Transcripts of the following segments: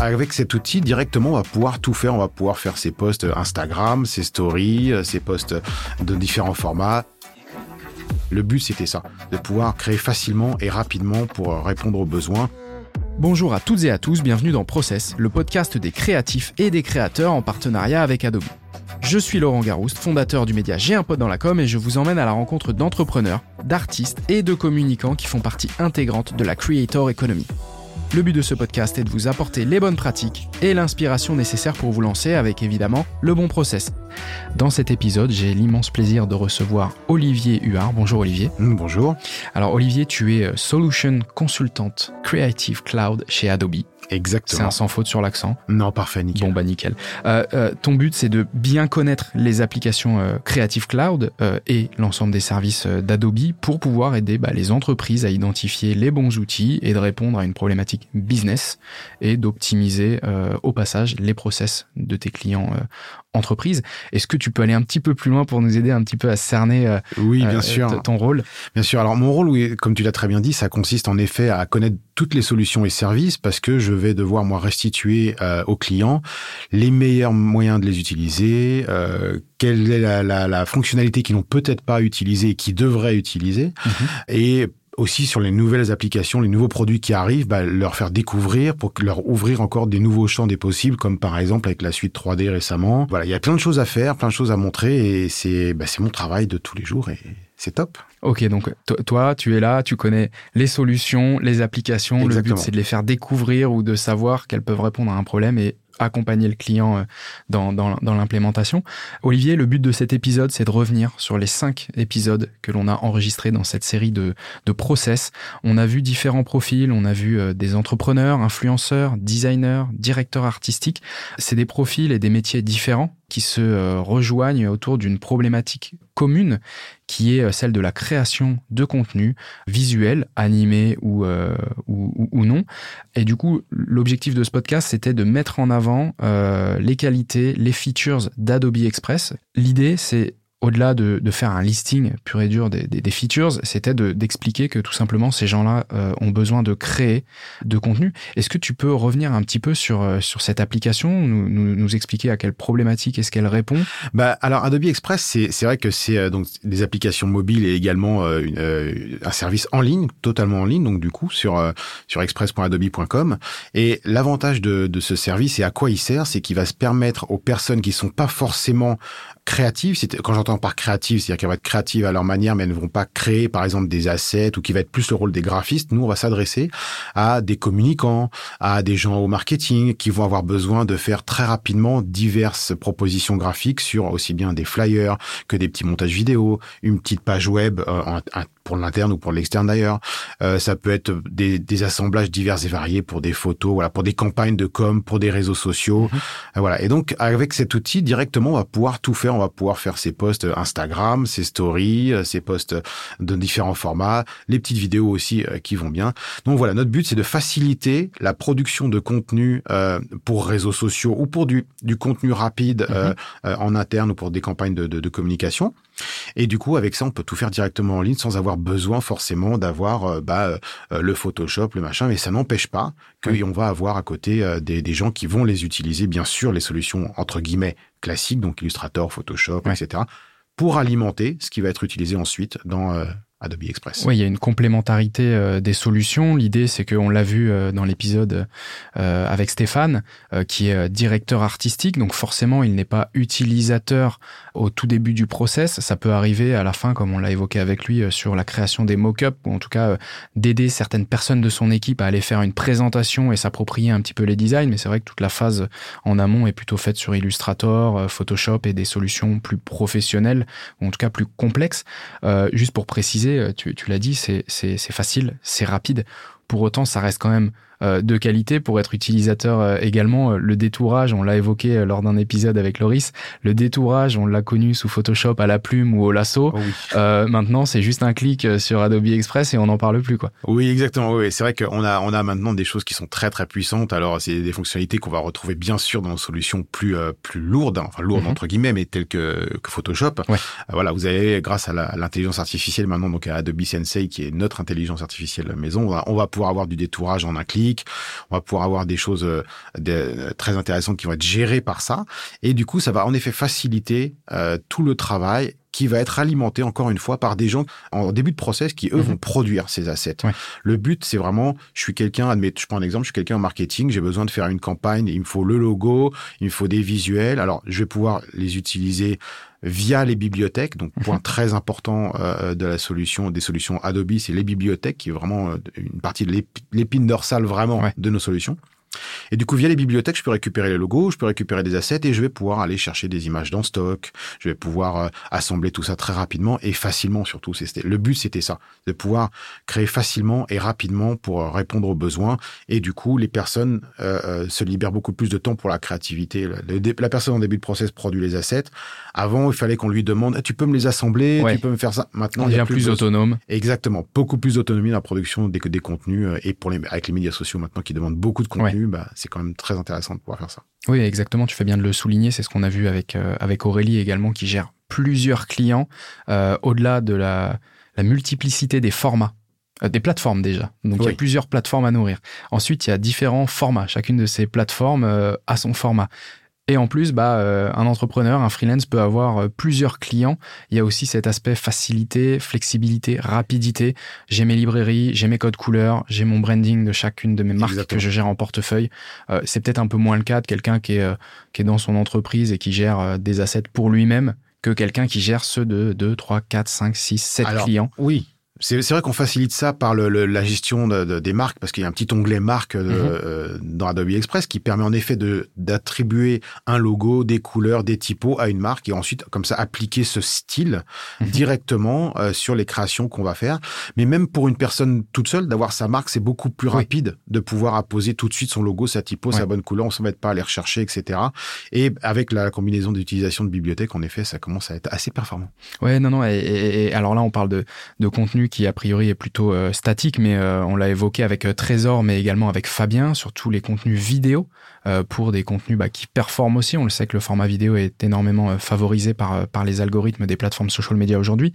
Avec cet outil, directement, on va pouvoir tout faire. On va pouvoir faire ses posts Instagram, ses stories, ses posts de différents formats. Le but, c'était ça, de pouvoir créer facilement et rapidement pour répondre aux besoins. Bonjour à toutes et à tous, bienvenue dans Process, le podcast des créatifs et des créateurs en partenariat avec Adobe. Je suis Laurent Garouste, fondateur du média J'ai un pote dans la com et je vous emmène à la rencontre d'entrepreneurs, d'artistes et de communicants qui font partie intégrante de la Creator Economy. Le but de ce podcast est de vous apporter les bonnes pratiques et l'inspiration nécessaire pour vous lancer avec évidemment le bon process. Dans cet épisode, j'ai l'immense plaisir de recevoir Olivier Huard. Bonjour Olivier. Mmh, bonjour. Alors Olivier, tu es euh, Solution Consultant Creative Cloud chez Adobe. Exactement. C'est un sans faute sur l'accent. Non, parfait, nickel. Bon, bah nickel. Euh, euh, ton but, c'est de bien connaître les applications euh, Creative Cloud euh, et l'ensemble des services d'Adobe pour pouvoir aider bah, les entreprises à identifier les bons outils et de répondre à une problématique business et d'optimiser euh, au passage les process de tes clients entreprises. Est-ce que tu peux aller un petit peu plus loin pour nous aider un petit peu à cerner oui, bien sûr. ton rôle? Bien sûr. Alors, mon rôle, oui, comme tu l'as très bien dit, ça consiste en effet à connaître toutes les solutions et services parce que je vais devoir moi restituer euh, aux clients les meilleurs moyens de les utiliser, euh, quelle est la, la, la fonctionnalité qu'ils n'ont peut-être pas utilisée et qu'ils devraient utiliser, Mhm. et aussi sur les nouvelles applications, les nouveaux produits qui arrivent, bah, leur faire découvrir pour leur ouvrir encore des nouveaux champs des possibles, comme par exemple avec la suite 3D récemment. Voilà, il y a plein de choses à faire, plein de choses à montrer, et c'est bah, mon travail de tous les jours, et c'est top. Ok, donc to- toi, tu es là, tu connais les solutions, les applications. Le but, c'est de les faire découvrir ou de savoir qu'elles peuvent répondre à un problème et accompagner le client euh, dans, dans, l'implémentation. Olivier, le but de cet épisode, c'est de revenir sur les cinq épisodes que l'on a enregistrés dans cette série de, de process. On a vu différents profils, on a vu euh, des entrepreneurs, influenceurs, designers, directeurs artistiques. C'est des profils et des métiers différents qui se euh, rejoignent autour d'une problématique commune qui est euh, celle de la création de contenu visuel, animé ou, euh, ou, ou- non. Et du coup, l'objectif de ce podcast, c'était de mettre en avant les qualités, les features d'Adobe Express. L'idée, c'est au-delà de, de faire un listing pur et dur des, des, des features, c'était de- d'expliquer que tout simplement ces gens-là euh, ont besoin de créer de contenu. Est-ce que tu peux revenir un petit peu sur, euh, sur cette application, nous, nous, nous expliquer à quelle problématique est-ce qu'elle répond? Bah alors Adobe Express, c'est c'est vrai que c'est euh, donc des applications mobiles et également euh, une, euh, un service en ligne, totalement en ligne, donc du coup sur euh, sur express.adobe.com. Et l'avantage de, de ce service et à quoi il sert, c'est qu'il va se permettre aux personnes qui sont pas forcément c'est- quand j'entends par créatives, c'est-à-dire qu'elles vont être créatives à leur manière, mais elles ne vont pas créer par exemple des assets ou qui va être plus le rôle des graphistes. Nous, on va s'adresser à des communicants, à des gens au marketing qui vont avoir besoin de faire très rapidement diverses propositions graphiques sur aussi bien des flyers que des petits montages vidéo, une petite page web euh, en- un- pour l'interne ou pour l'externe d'ailleurs. Euh, ça peut être des, des assemblages divers et variés pour des photos, voilà, pour des campagnes de com, pour des réseaux sociaux, Euh, voilà. Et donc avec cet outil directement, on va pouvoir tout faire. On va pouvoir faire ses posts Instagram, ses stories, euh, ses posts de différents formats, les petites vidéos aussi euh, qui vont bien. Donc voilà, notre but c'est de faciliter la production de contenu euh, pour réseaux sociaux ou pour du, du contenu rapide euh, euh, en interne ou pour des campagnes de, de, de communication. Et du coup, avec ça, on peut tout faire directement en ligne sans avoir besoin forcément d'avoir euh, bah, euh, le Photoshop, le machin. Mais ça n'empêche pas qu'on Oui. va avoir à côté euh, des, des gens qui vont les utiliser, bien sûr, les solutions entre guillemets classiques, donc Illustrator, Photoshop, etc., pour alimenter ce qui va être utilisé ensuite dans euh, Adobe Express. Oui, il y a une complémentarité euh, des solutions. L'idée, c'est qu'on l'a vu euh, dans l'épisode euh, avec Stéphane, qui est directeur artistique. Donc forcément, il n'est pas utilisateur au tout début du process. Ça peut arriver à la fin, comme on l'a évoqué avec lui, sur la création des mock-ups, ou en tout cas d'aider certaines personnes de son équipe à aller faire une présentation et s'approprier un petit peu les designs. Mais c'est vrai que toute la phase en amont est plutôt faite sur Illustrator, Photoshop et des solutions plus professionnelles, ou en tout cas plus complexes. Juste pour préciser, euh, tu, l'as dit, c'est facile, c'est rapide. Pour autant, ça reste quand même de qualité pour être utilisateur également. Le détourage, on l'a évoqué lors d'un épisode avec Loris. Le détourage, on l'a connu sous Photoshop à la plume ou au lasso. Oh maintenant, c'est juste un clic sur Adobe Express et on n'en parle plus, quoi. Oui, exactement. Oui, c'est vrai qu'on a, on a maintenant des choses qui sont très très puissantes. Alors, c'est des fonctionnalités qu'on va retrouver bien sûr dans nos solutions plus plus lourdes, enfin lourdes mhm. entre guillemets, mais telles que, que Photoshop. voilà, vous avez grâce à l'intelligence artificielle maintenant, donc à Adobe Sensei qui est notre intelligence artificielle maison, on va, pouvoir avoir du détourage en un clic, on va pouvoir avoir des choses euh, très intéressantes qui vont être gérées par ça, et du coup ça va en effet faciliter euh, tout le travail qui va être alimenté encore une fois par des gens en début de process qui eux mhm. vont produire ces assets. Le but c'est vraiment je suis quelqu'un admettez je prends un exemple je suis quelqu'un en marketing j'ai besoin de faire une campagne il me faut le logo il me faut des visuels alors je vais pouvoir les utiliser via les bibliothèques. Donc, point mhm. très important euh, de la solution, des solutions Adobe, c'est les bibliothèques, qui est vraiment euh, une partie de l'épine dorsale vraiment de nos solutions. Et du coup, via les bibliothèques, je peux récupérer les logos, je peux récupérer des assets et je vais pouvoir aller chercher des images dans stock. Je vais pouvoir euh, assembler tout ça très rapidement et facilement surtout. C'était le but, c'était ça, de pouvoir créer facilement et rapidement pour euh, répondre aux besoins. Et du coup, les personnes euh, se libèrent beaucoup plus de temps pour la créativité. La, personne en début de process produit les assets. Avant, il fallait qu'on lui demande eh, "Tu peux me les assembler? Tu peux me faire ça? Maintenant, il devient plus, autonome. Exactement, beaucoup plus d'autonomie dans la production des, des contenus et pour les avec les médias sociaux maintenant qui demandent beaucoup de contenu. Bah, c'est quand même très intéressant de pouvoir faire ça. Oui, exactement. Tu fais bien de le souligner. C'est ce qu'on a vu avec, euh, avec Aurélie également, qui gère plusieurs clients euh, au-delà de la, multiplicité des formats euh, des plateformes déjà. Donc il y a plusieurs plateformes à nourrir. Ensuite, il y a différents formats. Chacune de ces plateformes a son format. Et en plus, bah, euh, un entrepreneur, un freelance peut avoir euh, plusieurs clients. Il y a aussi cet aspect facilité, flexibilité, rapidité. J'ai mes librairies, j'ai mes codes couleurs, j'ai mon branding de chacune de mes marques que je gère en portefeuille. Euh, c'est peut-être un peu moins le cas de quelqu'un qui est, qui est dans son entreprise et qui gère des assets pour lui-même que quelqu'un qui gère ceux de 2, 3, 4, 5, 6, 7 clients. Oui, c'est vrai qu'on facilite ça par le, la gestion de, des marques, parce qu'il y a un petit onglet marque mhm. euh, dans Adobe Express qui permet en effet d'attribuer un logo, des couleurs, des typos à une marque et ensuite, comme ça, appliquer ce style mhm. directement euh, sur les créations qu'on va faire. Mais même pour une personne toute seule, d'avoir sa marque, c'est beaucoup plus rapide de pouvoir apposer tout de suite son logo, sa typo, sa bonne couleur, on ne s'embête pas à les rechercher, etc. Et avec la combinaison d'utilisation de bibliothèques, en effet, ça commence à être assez performant. Ouais, non, non. Et, alors là, on parle de, de contenu qui a priori est plutôt euh, statique, mais euh, on l'a évoqué avec euh, Trésor, mais également avec Fabien, sur tous les contenus vidéo, pour des contenus bah, qui performent aussi. On le sait que le format vidéo est énormément favorisé par, par les algorithmes des plateformes social media aujourd'hui.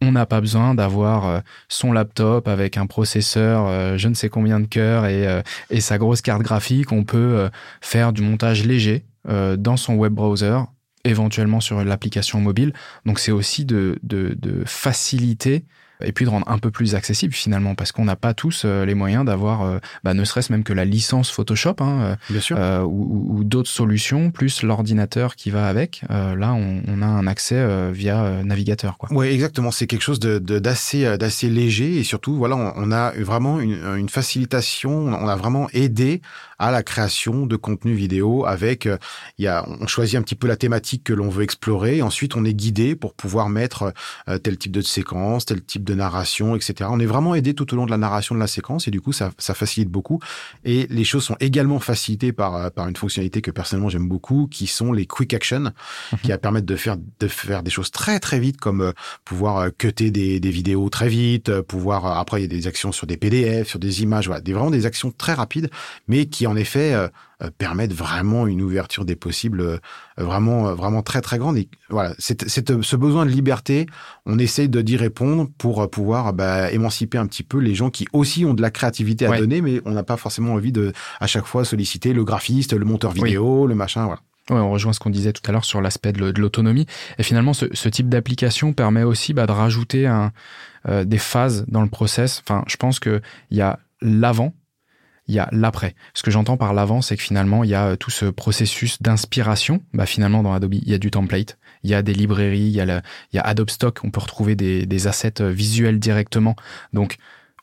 On n'a pas besoin d'avoir son laptop avec un processeur, je ne sais combien de cœurs et, et sa grosse carte graphique. On peut faire du montage léger dans son web browser éventuellement sur l'application mobile. Donc c'est aussi de, de, de faciliter et puis de rendre un peu plus accessible finalement parce qu'on n'a pas tous euh, les moyens d'avoir euh, bah, ne serait-ce même que la licence Photoshop hein, euh, ou, d'autres solutions plus l'ordinateur qui va avec là on, a un accès via navigateur quoi. Oui exactement. C'est quelque chose de d'assez d'assez léger et surtout voilà on, a vraiment une, une, facilitation on a vraiment aidé à la création de contenu vidéo avec il y a on choisit un petit peu la thématique que l'on veut explorer et ensuite on est guidé pour pouvoir mettre tel type de séquence tel type de narration, etc. On est vraiment aidé tout au long de la narration de la séquence et du coup, ça, ça facilite beaucoup. Et les choses sont également facilitées par, euh, par une fonctionnalité que personnellement j'aime beaucoup, qui sont les quick action, mhm. qui va permettre de faire, de faire des choses très très vite, comme euh, pouvoir euh, cutter des, des vidéos très vite, pouvoir après il y a des actions sur des PDF, sur des images, voilà, des vraiment des actions très rapides, mais qui en effet euh, permettent vraiment une ouverture des possibles euh, vraiment euh, vraiment très très grande. Et voilà, c'est, ce besoin de liberté, on essaye de d'y répondre pour pouvoir bah, émanciper un petit peu les gens qui aussi ont de la créativité à donner, mais on n'a pas forcément envie de à chaque fois solliciter le graphiste, le monteur vidéo, le machin, voilà. Ouais, on rejoint ce qu'on disait tout à l'heure sur l'aspect de l'autonomie. Et finalement, ce, type d'application permet aussi bah, de rajouter un, des phases dans le process. Enfin, je pense qu'il y a l'avant, il y a l'après. Ce que j'entends par l'avant, c'est que finalement, il y a euh, tout ce processus d'inspiration. Bah, finalement, dans Adobe, il y a du template, il y a des librairies, il y a, il y a Adobe Stock, on peut retrouver des, des assets euh, visuels directement. Donc,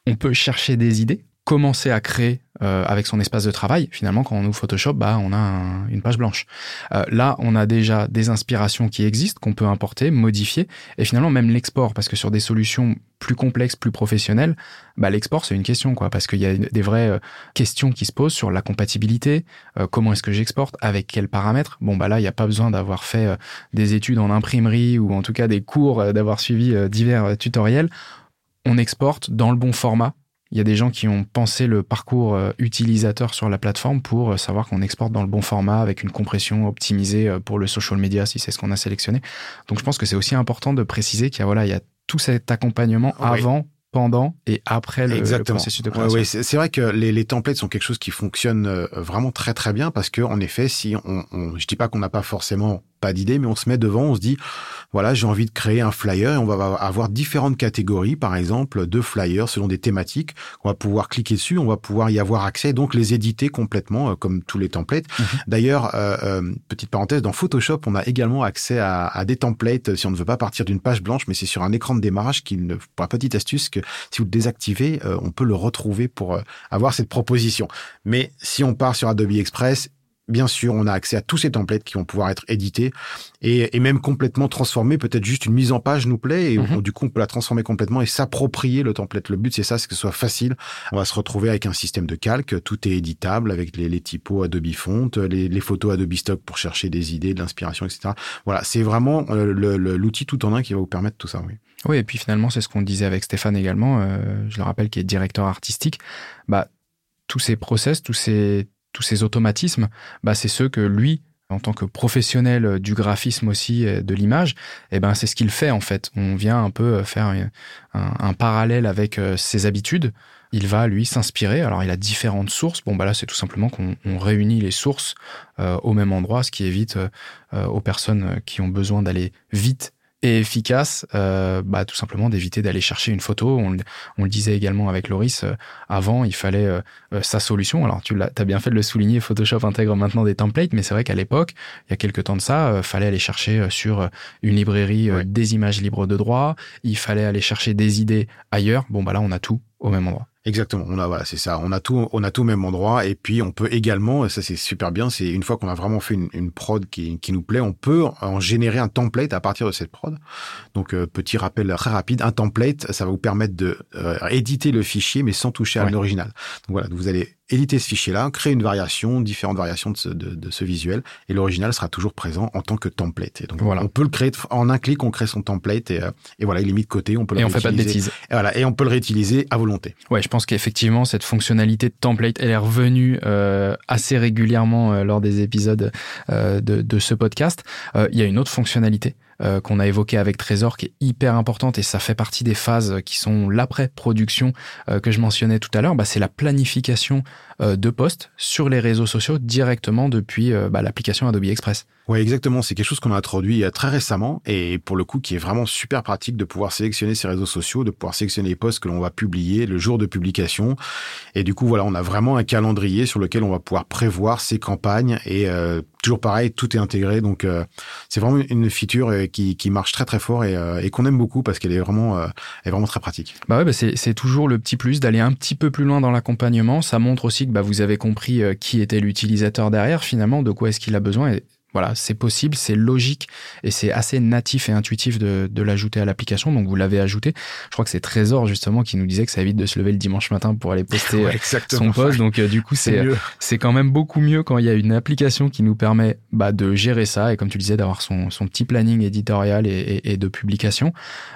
on peut chercher des idées commencer à créer euh, avec son espace de travail. Finalement, quand on ouvre Photoshop, bah, on a une page blanche. Euh, là, on a déjà des inspirations qui existent, qu'on peut importer, modifier, et finalement même l'export, parce que sur des solutions plus complexes, plus professionnelles, bah, l'export c'est une question, quoi, parce qu'il y a des vraies euh, questions qui se posent sur la compatibilité, comment est-ce que j'exporte, avec quels paramètres. Bon, bah là, il n'y a pas besoin d'avoir fait des études en imprimerie ou en tout cas des cours, d'avoir suivi divers tutoriels. On exporte dans le bon format il y a des gens qui ont pensé le parcours euh, utilisateur sur la plateforme pour euh, savoir qu'on exporte dans le bon format avec une compression optimisée euh, pour le social media si c'est ce qu'on a sélectionné. Donc je pense que c'est aussi important de préciser qu'il y a voilà, il y a tout cet accompagnement avant, pendant et après le, processus de création. oui, c'est vrai que les, les, templates sont quelque chose qui fonctionne vraiment très très bien parce que en effet, si on, on je dis pas qu'on n'a pas forcément pas d'idée, mais on se met devant, on se dit, voilà, j'ai envie de créer un flyer et on va avoir différentes catégories, par exemple, de flyers selon des thématiques. On va pouvoir cliquer dessus, on va pouvoir y avoir accès, donc les éditer complètement, euh, comme tous les templates. Mhm. D'ailleurs, euh, euh, petite parenthèse, dans Photoshop, on a également accès à, à des templates si on ne veut pas partir d'une page blanche, mais c'est sur un écran de démarrage qu'il ne, pour la petite astuce, que si vous le désactivez, on peut le retrouver pour avoir cette proposition. Mais si on part sur Adobe Express, bien sûr, on a accès à tous ces templates qui vont pouvoir être édités et, même complètement transformés. Peut-être juste une mise en page nous plaît et mhm. du coup, on peut la transformer complètement et s'approprier le template. Le but, c'est ça, c'est que ce soit facile. On va se retrouver avec un système de calque. Tout est éditable avec les, typos Adobe Font, les, photos Adobe Stock pour chercher des idées, de l'inspiration, etc. Voilà, c'est vraiment euh, l'outil tout en un qui va vous permettre tout ça. Oui. Oui, et puis finalement, c'est ce qu'on disait avec Stéphane également. Euh, je le rappelle, qui est directeur artistique. Bah, tous ces process, tous ces tous ces automatismes, bah, c'est ceux que lui, en tant que professionnel du graphisme aussi, de l'image, eh ben, c'est ce qu'il fait en fait. On vient un peu faire un, parallèle avec euh, ses habitudes. Il va lui s'inspirer. Alors il a différentes sources. Bon bah là c'est tout simplement qu'on réunit les sources euh, au même endroit, ce qui évite euh, aux personnes qui ont besoin d'aller vite et efficace, euh, bah, tout simplement d'éviter d'aller chercher une photo. On, le disait également avec Loris, euh, avant, il fallait euh, sa solution. Alors, tu as, bien fait de le souligner, Photoshop intègre maintenant des templates, mais c'est vrai qu'à l'époque, il y a quelques temps de ça, fallait aller chercher sur une librairie des images libres de droit, il fallait aller chercher des idées ailleurs. Bon, bah là, on a tout au même endroit. Exactement. On a voilà, c'est ça. On a tout, on a tout au même endroit. Et puis on peut également, ça c'est super bien, c'est une fois qu'on a vraiment fait une, une prod qui, qui, nous plaît, on peut en générer un template à partir de cette prod. Donc euh, petit rappel très rapide, un template, ça va vous permettre de euh, éditer le fichier, mais sans toucher à l'original. Donc voilà, vous allez éditer ce fichier-là, créer une variation, différentes variations de ce, de, ce visuel, et l'original sera toujours présent en tant que template. Et donc voilà. on peut le créer en un clic, on crée son template et, euh, et voilà, il est mis de côté, on peut le et on fait pas de bêtises. Et voilà, et on peut le réutiliser à volonté. Ouais, je pense qu'effectivement cette fonctionnalité de template, elle est revenue euh, assez régulièrement euh, lors des épisodes euh, de, de, ce podcast. Euh, il y a une autre fonctionnalité euh, qu'on a évoqué avec Trésor qui est hyper importante et ça fait partie des phases qui sont l'après-production euh, que je mentionnais tout à l'heure, bah, c'est la planification de posts sur les réseaux sociaux directement depuis bah, l'application Adobe Express. Oui, exactement. C'est quelque chose qu'on a introduit très récemment et pour le coup qui est vraiment super pratique de pouvoir sélectionner ces réseaux sociaux, de pouvoir sélectionner les posts que l'on va publier le jour de publication. Et du coup, voilà, on a vraiment un calendrier sur lequel on va pouvoir prévoir ces campagnes et toujours pareil, tout est intégré. Donc, c'est vraiment une feature qui, qui marche très très fort et, euh, et qu'on aime beaucoup parce qu'elle est vraiment, euh, est vraiment très pratique. Bah ouais, bah c'est toujours le petit plus d'aller un petit peu plus loin dans l'accompagnement. Ça montre aussi bah, vous avez compris euh, qui était l'utilisateur derrière finalement, de quoi est-ce qu'il a besoin. Voilà, c'est possible, c'est logique et c'est assez natif et intuitif de, de l'ajouter à l'application. Donc vous l'avez ajouté. Je crois que c'est Trésor justement qui nous disait que ça évite de se lever le dimanche matin pour aller poster euh, son post. Donc euh, du coup c'est c'est quand même beaucoup mieux quand il y a une application qui nous permet bah, de gérer ça et comme tu disais d'avoir son, son petit planning éditorial et, et, de publication.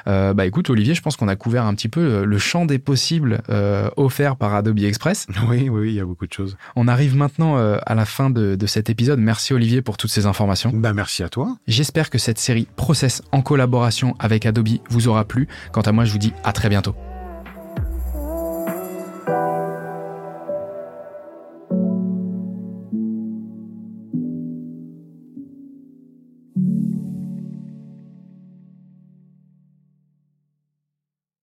Euh, bah écoute Olivier, je pense qu'on a couvert un petit peu le champ des possibles euh, offerts par Adobe Express. Oui, oui, il y a beaucoup de choses. On arrive maintenant à la fin de, de cet épisode. Merci Olivier pour toutes ces informations. Bah, merci à toi. J'espère que cette série Process en collaboration avec Adobe vous aura plu. Quant à moi, je vous dis à très bientôt.